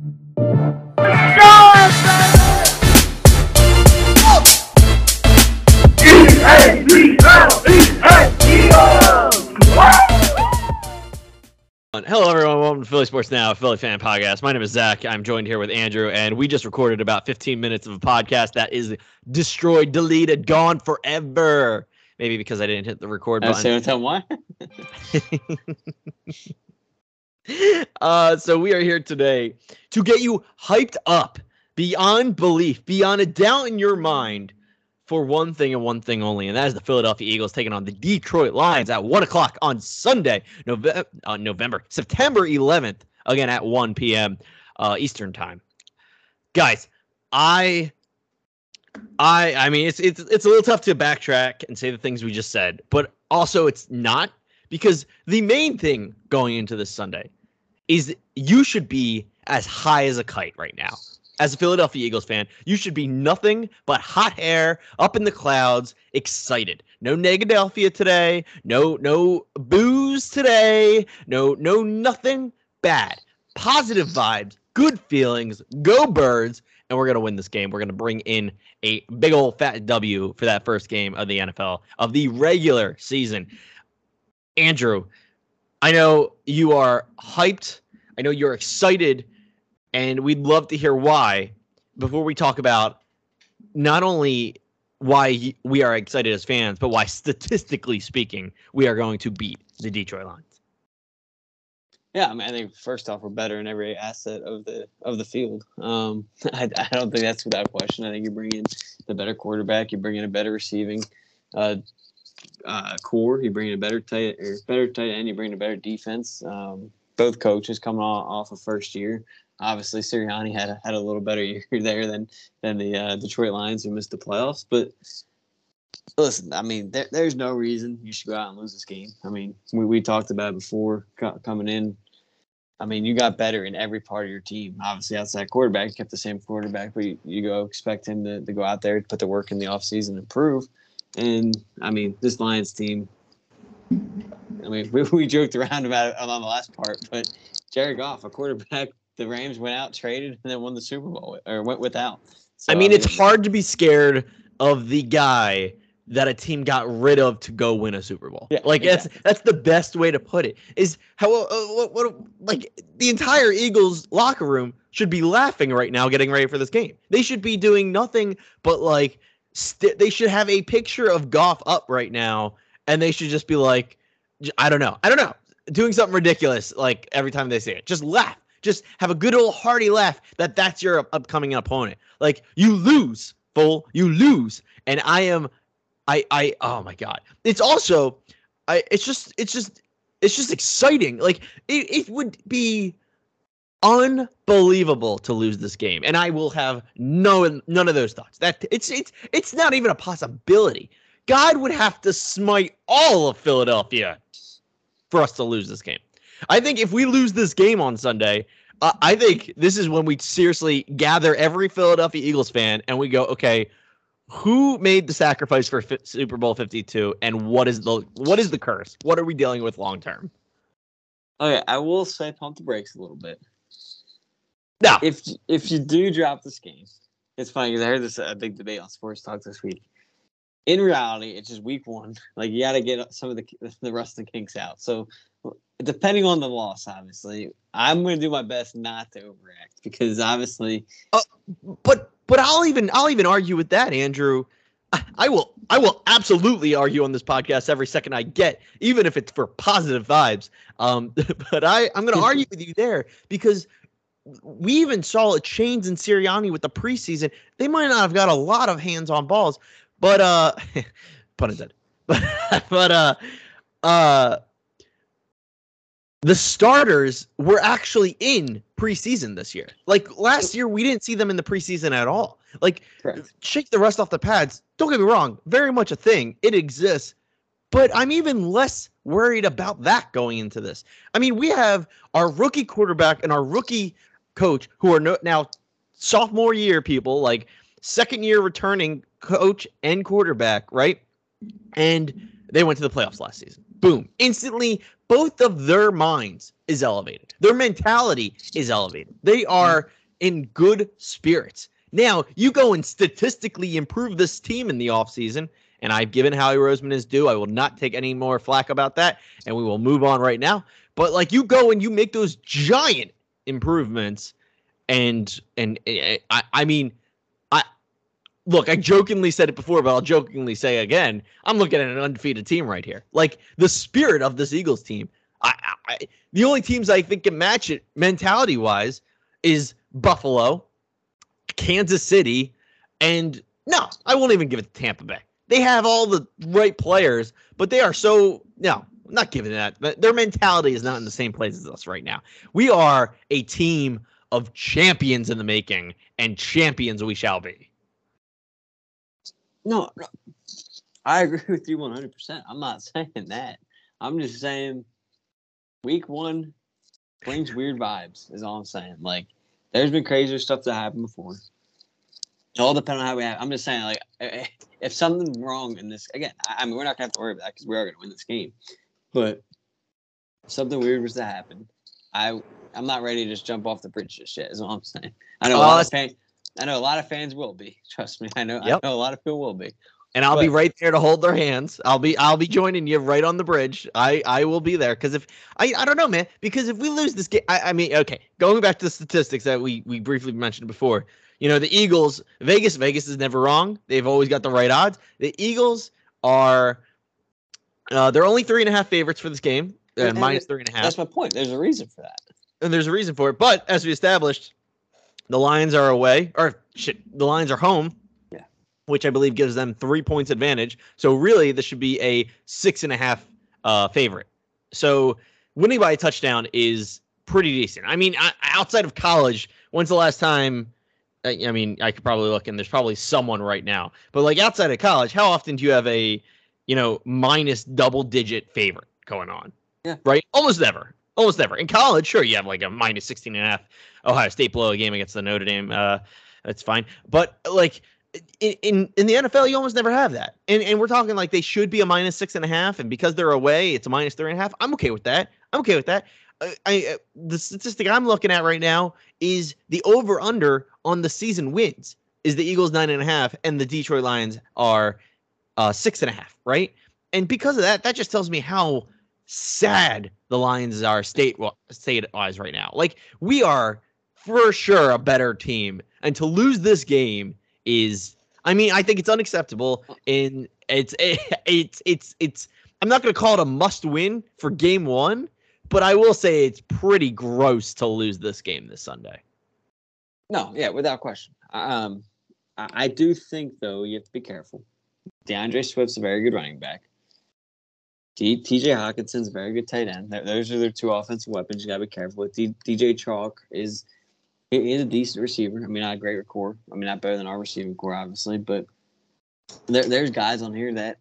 Hello, everyone. Welcome to Philly Sports Now, Philly fan podcast. My name is Zach. I'm joined here with Andrew, and we just recorded about 15 minutes of a podcast that is destroyed, deleted, gone forever. Maybe because I didn't hit the record button. I say tell why. Uh, so we are here today to get you hyped up beyond belief, beyond a doubt in your mind for one thing and one thing only, and that is the Philadelphia Eagles taking on the Detroit Lions at one o'clock on Sunday, November, uh, November September 11th, again at 1 p.m. Uh, Eastern time. Guys, I. I I mean it's it's it's a little tough to backtrack and say the things we just said, but also it's not because the main thing going into this Sunday is you should be as high as a kite right now. As a Philadelphia Eagles fan, you should be nothing but hot air, up in the clouds, excited. No Negadelphia today, no no booze today, no no nothing bad. Positive vibes, good feelings, go birds, and we're gonna win this game. We're gonna bring in a big old fat W for that first game of the NFL of the regular season. Andrew, I know you are hyped. I know you're excited, and we'd love to hear why. Before we talk about not only why we are excited as fans, but why statistically speaking, we are going to beat the Detroit Lions. Yeah, I mean, I think first off, we're better in every asset of the of the field. Um, I, I don't think that's without question. I think you bring in the better quarterback, you bring in a better receiving uh, uh, core, you bring in a better tight better tight end, you bring in a better defense. Um, both coaches coming off, of first year. Obviously, Sirianni had a, had a little better year there than than the uh, Detroit Lions who missed the playoffs. But listen, I mean, there, there's no reason you should go out and lose this game. I mean, we, we talked about before co- coming in. I mean, you got better in every part of your team. Obviously, outside quarterback, you kept the same quarterback, but you, you go expect him to, to go out there, put the work in the offseason, improve. And I mean, this Lions team, I mean, we, we joked around about it on the last part, but Jared Goff, a quarterback, the Rams went out, traded, and then won the Super Bowl or went without. So, I mean, it's hard to be scared of the guy that a team got rid of to go win a Super Bowl. Yeah, like that's that's the best way to put it. Is how uh, what, what like the entire Eagles locker room should be laughing right now, getting ready for this game. They should be doing nothing but like st- they should have a picture of Goff up right now, and they should just be like, I don't know, I don't know, doing something ridiculous like every time they say it. Just laugh. Just have a good old hearty laugh that that's your upcoming opponent. Like you lose, fool, you lose, and I am, I, I, oh my god. It's also, I, it's just, it's just, it's just exciting. Like it, it would be unbelievable to lose this game, and I will have no none of those thoughts. That it's it's it's not even a possibility. God would have to smite all of Philadelphia for us to lose this game. I think if we lose this game on Sunday, uh, I think this is when we seriously gather every Philadelphia Eagles fan and we go, okay, who made the sacrifice for Super Bowl 52 and what is the what is the curse? What are we dealing with long term? Okay, I will say pump the brakes a little bit. Now, If if you do drop this game, it's funny because I heard this a big debate on Sports Talk this week. In reality, it's just week one. Like you got to get some of the the rust and kinks out. So depending on the loss, obviously, I'm going to do my best not to overact because obviously, but but I'll even I'll even argue with that, Andrew. I, I will I will absolutely argue on this podcast every second I get, even if it's for positive vibes. Um, but I I'm going to argue with you there because we even saw a change in Sirianni with the preseason. They might not have got a lot of hands on balls, but uh, pun intended. But but uh, uh, the starters were actually in preseason this year. Like last year, we didn't see them in the preseason at all. Like correct. shake the rust off the pads. Don't get me wrong, very much a thing. It exists. But I'm even less worried about that going into this. I mean, we have our rookie quarterback and our rookie coach who are no, now sophomore year people, like second year returning coach and quarterback, right? And they went to the playoffs last season. Boom. Instantly, both of their minds is elevated. Their mentality is elevated. They are in good spirits. Now, you go and statistically improve this team in the offseason, and I've given Howie Roseman his due. I will not take any more flack about that, and we will move on right now. But like you go and you make those giant improvements, and and eh, I I mean, I look. I jokingly said it before, but I'll jokingly say again. I'm looking at an undefeated team right here. Like the spirit of this Eagles team. I, I the only teams I think can match it mentality wise is Buffalo, Kansas City, and no, I won't even give it to Tampa Bay. They have all the right players, but they are so no, I'm not giving that. But their mentality is not in the same place as us right now. We are a team of champions in the making, and champions we shall be. No, no. I agree with you 100%. I'm not saying that. I'm just saying week one brings weird vibes, is all I'm saying. Like, there's been crazier stuff that happened before. It all depends on how we have. I'm just saying, like, if something's wrong in this, again, I, I mean, we're not gonna have to worry about that because we are gonna win this game. But something weird was to happen. I I'm not ready to just jump off the bridge just yet. Is all I'm saying. I know a oh, lot of fans. I know a lot of fans will be. Trust me. I know. Yep. I know a lot of people will be. And I'll but, be right there to hold their hands. I'll be I'll be joining you right on the bridge. I I will be there because if I I don't know, man. Because if we lose this game, I, I mean, okay, going back to the statistics that we we briefly mentioned before. You know, the Eagles, Vegas, Vegas is never wrong. They've always got the right odds. The Eagles are uh, they're only three and a half favorites for this game, uh, and minus three and a half. That's my point. There's a reason for that. And there's a reason for it. But as we established, the Lions are away, or shit, the Lions are home. Yeah. Which I believe gives them three points advantage. So really, this should be a six and a half uh, favorite. So winning by a touchdown is pretty decent. I mean, outside of college, when's the last time? I mean, I could probably look, and there's probably someone right now. But like outside of college, how often do you have a you know, minus double digit favorite going on. Yeah. Right? Almost never. Almost never. In college, sure, you have like a minus 16 and a half Ohio State blow a game against the Notre Dame. Uh, that's fine. But like in, in, in the NFL, you almost never have that. And and we're talking like they should be a minus six and a half, and because they're away, it's a minus three and a half. I'm okay with that. I'm okay with that. I, I uh, the statistic I'm looking at right now is the over under on the season wins is the Eagles nine and a half, and the Detroit Lions are uh, six and a half, right? And because of that, that just tells me how sad the Lions are state state wise right now. Like we are for sure a better team, and to lose this game is, I mean, I think it's unacceptable. And it's it's it's it's. I'm not going to call it a must win for game one, but I will say it's pretty gross to lose this game this Sunday. No, yeah, without question. Um, I do think though you have to be careful D'Andre Swift's a very good running back. T- TJ Hockenson's a very good tight end. Those are their two offensive weapons you got to be careful with. D- DJ Chark is he is a decent receiver. I mean, not a great core. I mean, not better than our receiving core, obviously, but there, there's guys on here that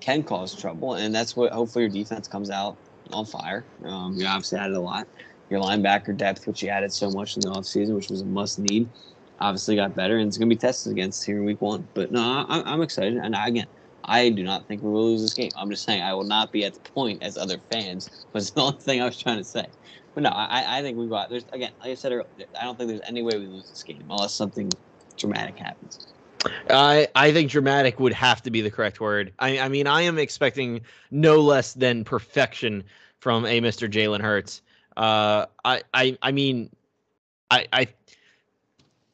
can cause trouble, and that's what hopefully your defense comes out on fire. Um, you obviously added a lot. Your linebacker depth, which you added so much in the offseason, which was a must need obviously got better and it's going to be tested against here in week one. But no, I, am excited. And again, I do not think we will lose this game. I'm just saying I will not be at the point as other fans. Was the only thing I was trying to say. But no, I, I think we got. There's again, like I said earlier, I don't think there's any way we lose this game unless something dramatic happens. I I think dramatic would have to be the correct word. I I mean I am expecting no less than perfection from a Mr. Jalen Hurts. Uh, I I I mean, I I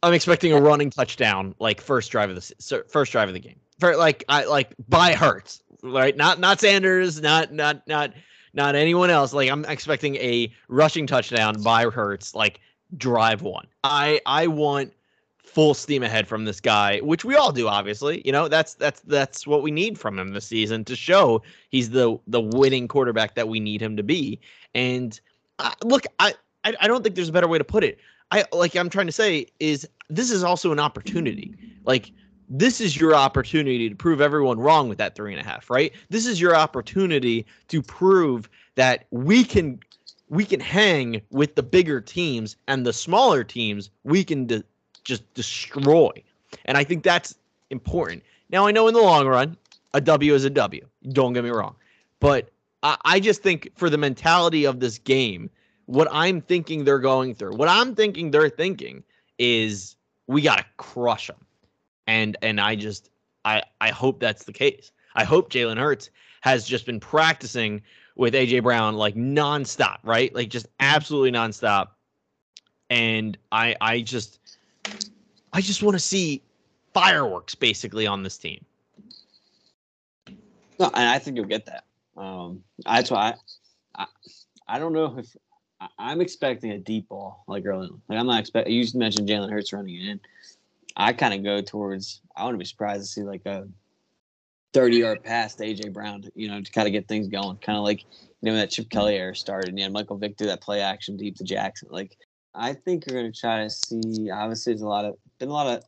I'm expecting a running touchdown, like first drive of the first drive of the game. For like I like by Hurts, right? Not not Sanders, not not not not anyone else. Like I'm expecting a rushing touchdown by Hurts, like drive one. I I want full steam ahead from this guy, which we all do, obviously. You know, that's that's that's what we need from him this season to show he's the the winning quarterback that we need him to be. And uh, look, I I don't think there's a better way to put it. I like I'm trying to say is this is also an opportunity. Like this is your opportunity to prove everyone wrong with that three and a half, right? This is your opportunity to prove that we can we can hang with the bigger teams and the smaller teams we can de- just destroy. And I think that's important. Now I know in the long run, a W is a W. Don't get me wrong. But I, I just think for the mentality of this game, what I'm thinking they're going through, what I'm thinking they're thinking is we gotta crush them, and and I just I I hope that's the case. I hope Jalen Hurts has just been practicing with AJ Brown like nonstop, right? Like just absolutely nonstop. And I I just I just want to see fireworks basically on this team. No, and I think you'll get that. Um, that's why I, I, I don't know if I'm expecting a deep ball like early. Like I'm not expecting. You mentioned Jalen Hurts running it in. I kind of go towards. I wouldn't be surprised to see like a 30 yard pass to AJ Brown. You know, to kind of get things going. Kind of like you know that Chip Kelly era started. And you had Michael Vick do that play action deep to Jackson. Like I think you're going to try to see. Obviously, there's a lot of been a lot of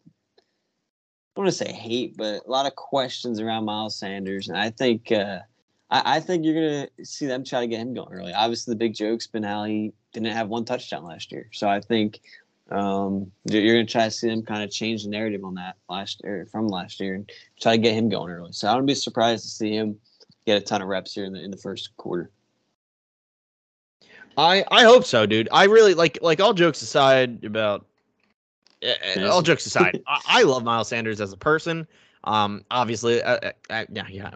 I don't want to say hate, but a lot of questions around Miles Sanders, and I think uh, I, I, think you're gonna see them try to get him going early. Obviously, the big joke's been how he didn't have one touchdown last year, so I think um, you're gonna try to see them kind of change the narrative on that last year from last year and try to get him going early. So I wouldn't be surprised to see him get a ton of reps here in the in the first quarter. I I hope so, dude. I really like like all jokes aside about uh, all jokes aside, I, I, love Miles Sanders as a person. Um, obviously, uh, uh, uh, yeah, yeah.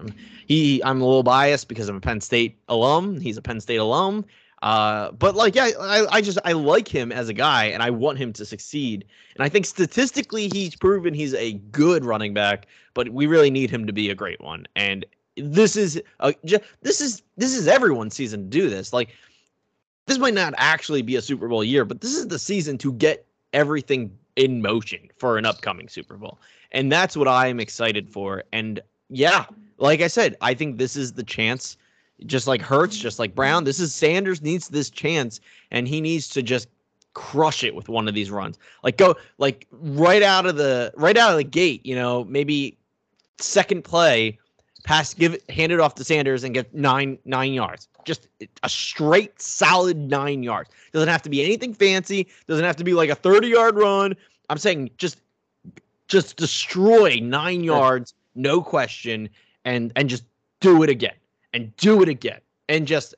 He, I'm a little biased because I'm a Penn State alum. He's a Penn State alum. Uh, but like, yeah, I, I just I like him as a guy, and I want him to succeed. And I think statistically, he's proven he's a good running back. But we really need him to be a great one. And this is a, this is this is everyone's season to do this. Like, this might not actually be a Super Bowl year, but this is the season to get everything in motion for an upcoming Super Bowl. And that's what I'm excited for. And yeah, like I said, I think this is the chance, just like Hurts, just like Brown. This is Sanders needs this chance, and he needs to just crush it with one of these runs. Like go like right out of the right out of the gate, you know, maybe second play, pass, give it, hand it off to Sanders and get nine nine yards. Just a straight solid nine yards. Doesn't have to be anything fancy. Doesn't have to be like a thirty yard run. I'm saying just just destroy nine yards, no question, and and just do it again and do it again and just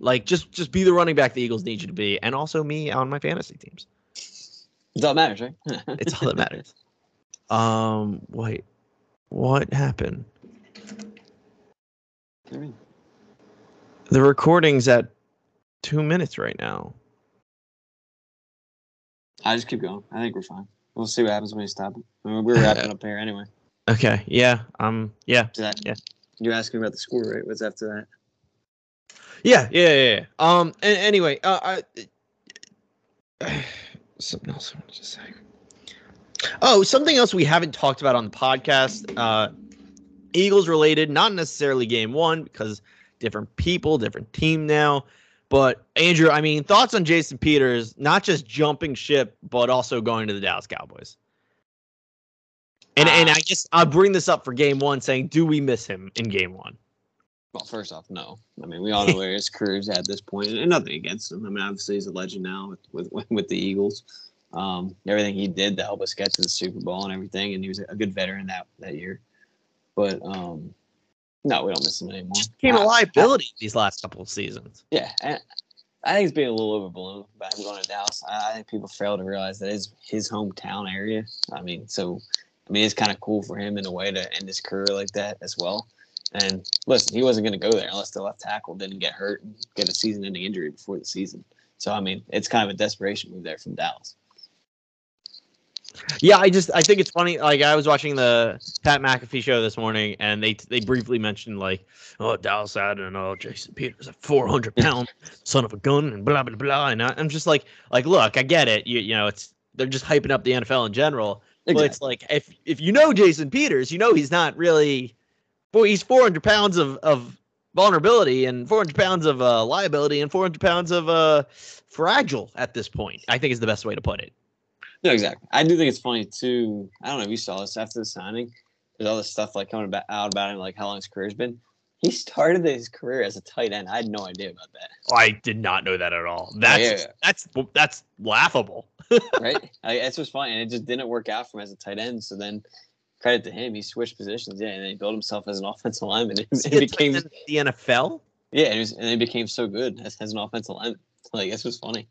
like just just be the running back the Eagles need you to be, and also me on my fantasy teams. It's all that matters, right? it's all that matters. Um, wait, what happened? The recording's at two minutes right now. I just keep going. I think we're fine. We'll see what happens when we stop it. I mean, we're wrapping up here anyway. Okay. Yeah. Um. Yeah. That, yeah. You're asking about the score, right? What's after that? Yeah. Yeah. Yeah. yeah. Um. And anyway, uh, I, something else I wanted to say. Oh, something else we haven't talked about on the podcast. Uh, Eagles related, not necessarily game one because different people, different team now. But Andrew, I mean, thoughts on Jason Peters, not just jumping ship, but also going to the Dallas Cowboys. And uh, and I guess I'll bring this up for game one, saying, do we miss him in game one? Well, first off, no. I mean, we all know where his career's at this point, and nothing against him. I mean, obviously he's a legend now with with, with the Eagles. Um, everything he did to help us get to the Super Bowl and everything, and he was a good veteran that that year. But um, no, we don't miss him anymore. Became a liability I, these last couple of seasons. Yeah, and I think it's being a little overblown by him going to Dallas. I, I think people fail to realize that is his hometown area. I mean, so I mean, it's kind of cool for him in a way to end his career like that as well. And listen, he wasn't going to go there unless the left tackle didn't get hurt and get a season-ending injury before the season. So I mean, it's kind of a desperation move there from Dallas. Yeah, I just I think it's funny. Like I was watching the Pat McAfee show this morning, and they they briefly mentioned like, oh Dallas Adden, oh Jason Peters, a four hundred pound son of a gun, and blah blah blah. And I, am just like, like look, I get it. You you know, it's they're just hyping up the NFL in general. Exactly. But it's like if if you know Jason Peters, you know he's not really. Boy, he's four hundred pounds of of vulnerability and 400 pounds of uh, liability and 400 pounds of uh, fragile at this point. I think is the best way to put it. No, exactly. I do think it's funny too. I don't know if you saw this after the signing. There's all this stuff like coming about, out about him, like how long his career's been. He started his career as a tight end. I had no idea about that. Oh, I did not know that at all. That's yeah, yeah. that's that's laughable. right? I, that's what's funny, and it just didn't work out for him as a tight end. So then, credit to him, he switched positions. Yeah, and then he built himself as an offensive lineman. It, it became the NFL. Yeah, and, was, and they became so good as, as an offensive lineman. Like this was funny.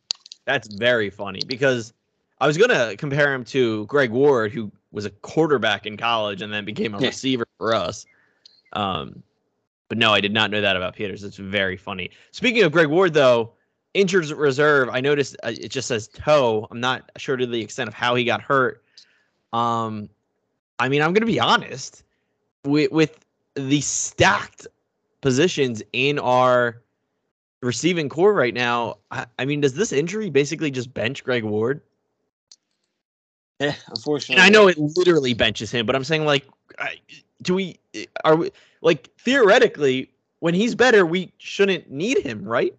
That's very funny because I was gonna compare him to Greg Ward, who was a quarterback in college and then became a Yeah. receiver for us. Um, but no, I did not know that about Peters. It's very funny. Speaking of Greg Ward, though, injured reserve. I noticed uh, it just says toe. I'm not sure to the extent of how he got hurt. Um, I mean, I'm gonna be honest with with the stacked positions in our receiving core right now. I, I mean, does this injury basically just bench Greg Ward? Yeah, And unfortunately. I know it literally benches him, but I'm saying like, do we are we like theoretically when he's better, we shouldn't need him, right?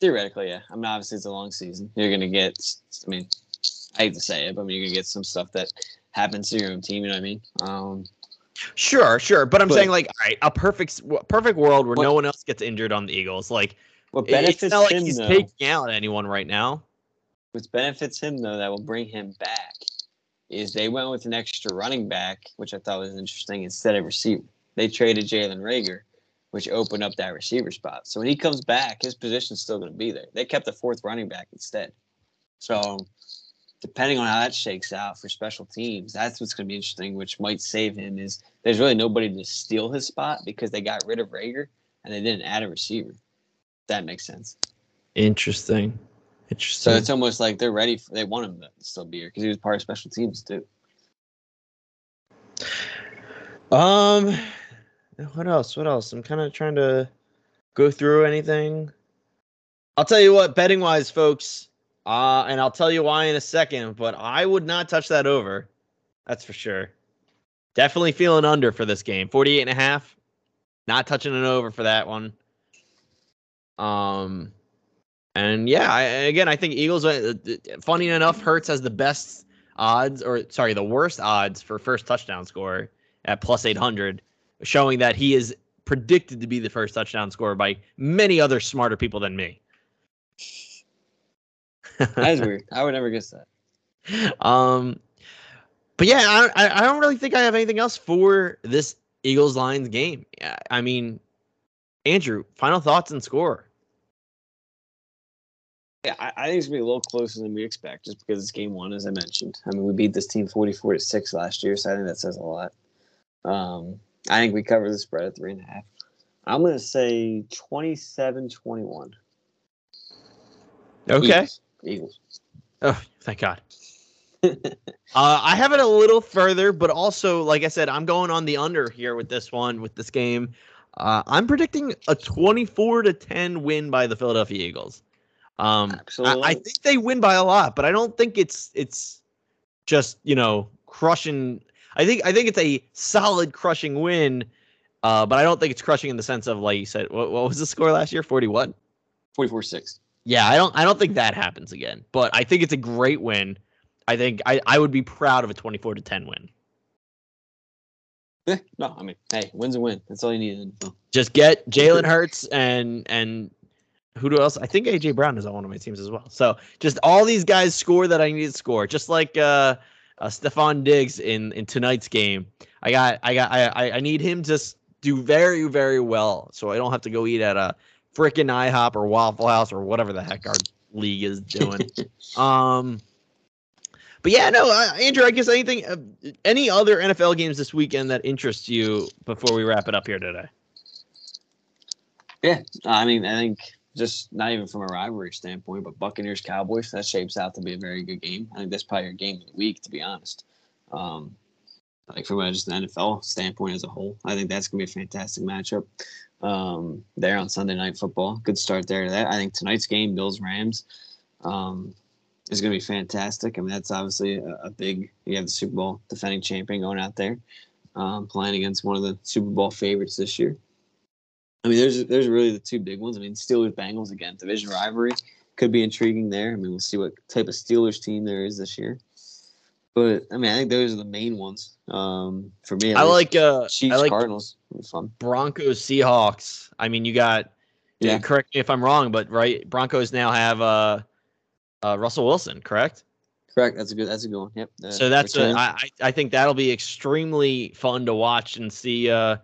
Theoretically, yeah. I mean, obviously it's a long season. You're gonna get. I mean, I hate to say it, but I mean, you're gonna get some stuff that happens to your own team. You know what I mean? Um, Sure, sure, but I'm But- saying like, all right, a perfect perfect world where What- no one else gets injured on the Eagles. Like, what it- it's not like him he's though? taking out anyone right now. What benefits him though that will bring him back is they went with an extra running back, which I thought was interesting instead of receiver. They traded Jalen Reagor, which opened up that receiver spot. So when he comes back, his position's still going to be there. They kept the fourth running back instead. So depending on how that shakes out for special teams, that's what's going to be interesting. Which might save him is there's really nobody to steal his spot because they got rid of Rager and they didn't add a receiver. That makes sense. Interesting, So it's almost like they're ready. For, they want him to still be here because he was part of special teams too. um, what else? What else? I'm kind of trying to go through anything. I'll tell you what, betting wise, folks, uh, and I'll tell you why in a second, but I would not touch that over. That's for sure. Definitely feeling under for this game. 48 and a half. Not touching an over for that one. Um, and yeah, I, again, I think Eagles. uh, uh, Funny enough, Hurts has the best odds, or sorry, the worst odds for first touchdown score at plus 800, showing that he is predicted to be the first touchdown scorer by many other smarter people than me. That is weird. I would never guess that. um, but yeah, I, I I don't really think I have anything else for this Eagles Lions game. Yeah, I mean, Andrew, final thoughts and score. Yeah, I, I think it's gonna be a little closer than we expect, just because it's game one, as I mentioned. I mean, we beat this team forty-four to six last year, so I think that says a lot. Um, I think we cover the spread at three and a half. I'm gonna say 27-21. Okay. Eagles. Eagles. Oh, thank God. uh, I have it a little further, but also, like I said, I'm going on the under here with this one, with this game. Uh, I'm predicting a 24 to 10 win by the Philadelphia Eagles. Um, I, Absolutely. I think they win by a lot, but I don't think it's it's just you know crushing. I think I think it's a solid crushing win, uh, but I don't think it's crushing in the sense of like you said. What, what was the score last year? 41. 44-6. Yeah, I don't I don't think that happens again. But I think it's a great win. I think I, I would be proud of a 24 to 10 win. Yeah, no, I mean, hey, win's a win. That's all you need. Just get Jalen Hurts and and who do else? I think AJ Brown is on one of my teams as well. So just all these guys score that I need to score. Just like uh, uh Stefon Diggs in in tonight's game. I got I got I I- need him to do very very well, so I don't have to go eat at a freaking IHOP or Waffle House or whatever the heck our league is doing. Um, but yeah, no, uh, Andrew. I guess anything, uh, any other NFL games this weekend that interests you before we wrap it up here today? yeah, I mean, I think just not even from a rivalry standpoint, but Buccaneers Cowboys that shapes out to be a very good game. I think that's probably your game of the week, to be honest. Um, like from a, just an NFL standpoint as a whole, I think that's gonna be a fantastic matchup. Um, there on Sunday Night Football, good start there to that. I think tonight's game, Bills Rams, um, is gonna be fantastic. I mean, that's obviously a, a big. You have the Super Bowl defending champion going out there, um, playing against one of the Super Bowl favorites this year. I mean, there's there's really the two big ones. I mean, Steelers Bengals again, division rivalry could be intriguing there. I mean, we'll see what type of Steelers team there is this year. But I mean, I think those are the main ones um, for me. I like uh, Chiefs I like Cardinals. Fun. Broncos Seahawks. I mean, you got yeah. Yeah. Correct me if I'm wrong, but right, Broncos now have uh, uh Russell Wilson, correct? Correct. That's a good. That's a good one. Yep. Uh, so that's a, I I think that'll be extremely fun to watch and see uh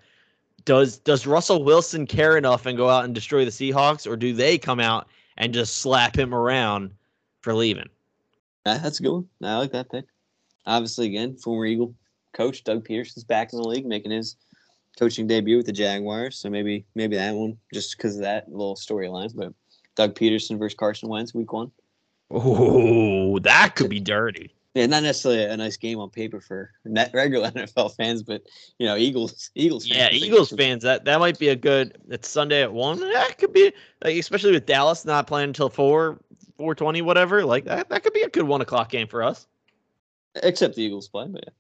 does does Russell Wilson care enough and go out and destroy the Seahawks, or do they come out and just slap him around for leaving? That's a good one. I like that pick. Obviously, again, former Eagle coach Doug Pederson's back in the league, making his coaching debut with the Jaguars. So maybe maybe that one, just because of that little storyline. But Doug Pederson versus Carson Wentz, week one. Oh, that could be dirty. Yeah, not necessarily a nice game on paper for net regular NFL fans, but you know, Eagles, Eagles. fans, Yeah, Eagles fans, that that might be a good. It's Sunday at one. That could be, like, especially with Dallas not playing until four, four twenty, whatever. Like that, that could be a good one o'clock game for us. Except the Eagles play, but yeah.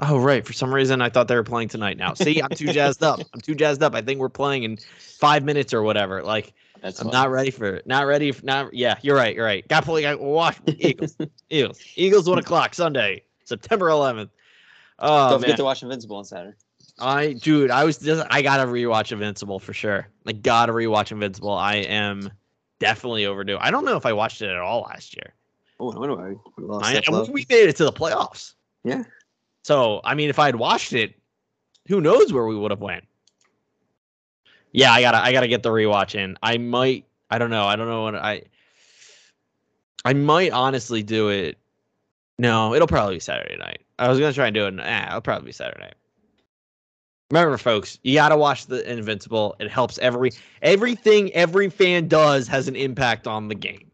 Oh right, for some reason I thought they were playing tonight. Now, see, I'm too jazzed up. I'm too jazzed up. I think we're playing in five minutes or whatever. Like That's I'm fine. not ready for it. Not ready. For, not yeah. You're right. You're right. Got play. Got watch Eagles. Eagles. Eagles one o'clock Sunday, September 11th. Oh Don't man, forget to watch Invincible on Saturday. I dude, I was just I gotta rewatch Invincible for sure. I gotta rewatch Invincible. I am definitely overdue. I don't know if I watched it at all last year. Oh, I wonder why we lost I, we made it to the playoffs. Yeah. So I mean, if I had watched it, who knows where we would have went? Yeah, I gotta I gotta get the rewatch in. I might. I don't know. I don't know what I. I might honestly do it. No, it'll probably be Saturday night. I was gonna try and do it. Eh, it'll probably be Saturday night. Remember, folks, you gotta watch the Invincible. It helps every everything every fan does has an impact on the game.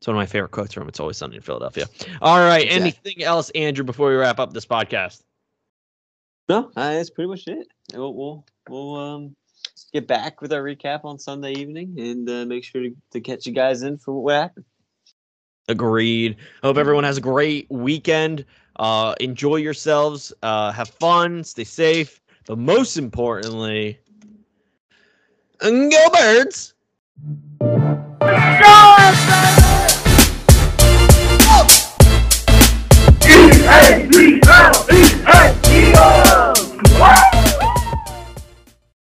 It's one of my favorite quotes from It's Always Sunny in Philadelphia. All right. Exactly. Anything else, Andrew, before we wrap up this podcast? No, uh, that's pretty much it. We'll we'll, we'll um, get back with our recap on Sunday evening and uh, make sure to, to catch you guys in for what happened. Agreed. I hope everyone has a great weekend. Uh, enjoy yourselves. Uh, have fun. Stay safe. But most importantly, go birds. Go,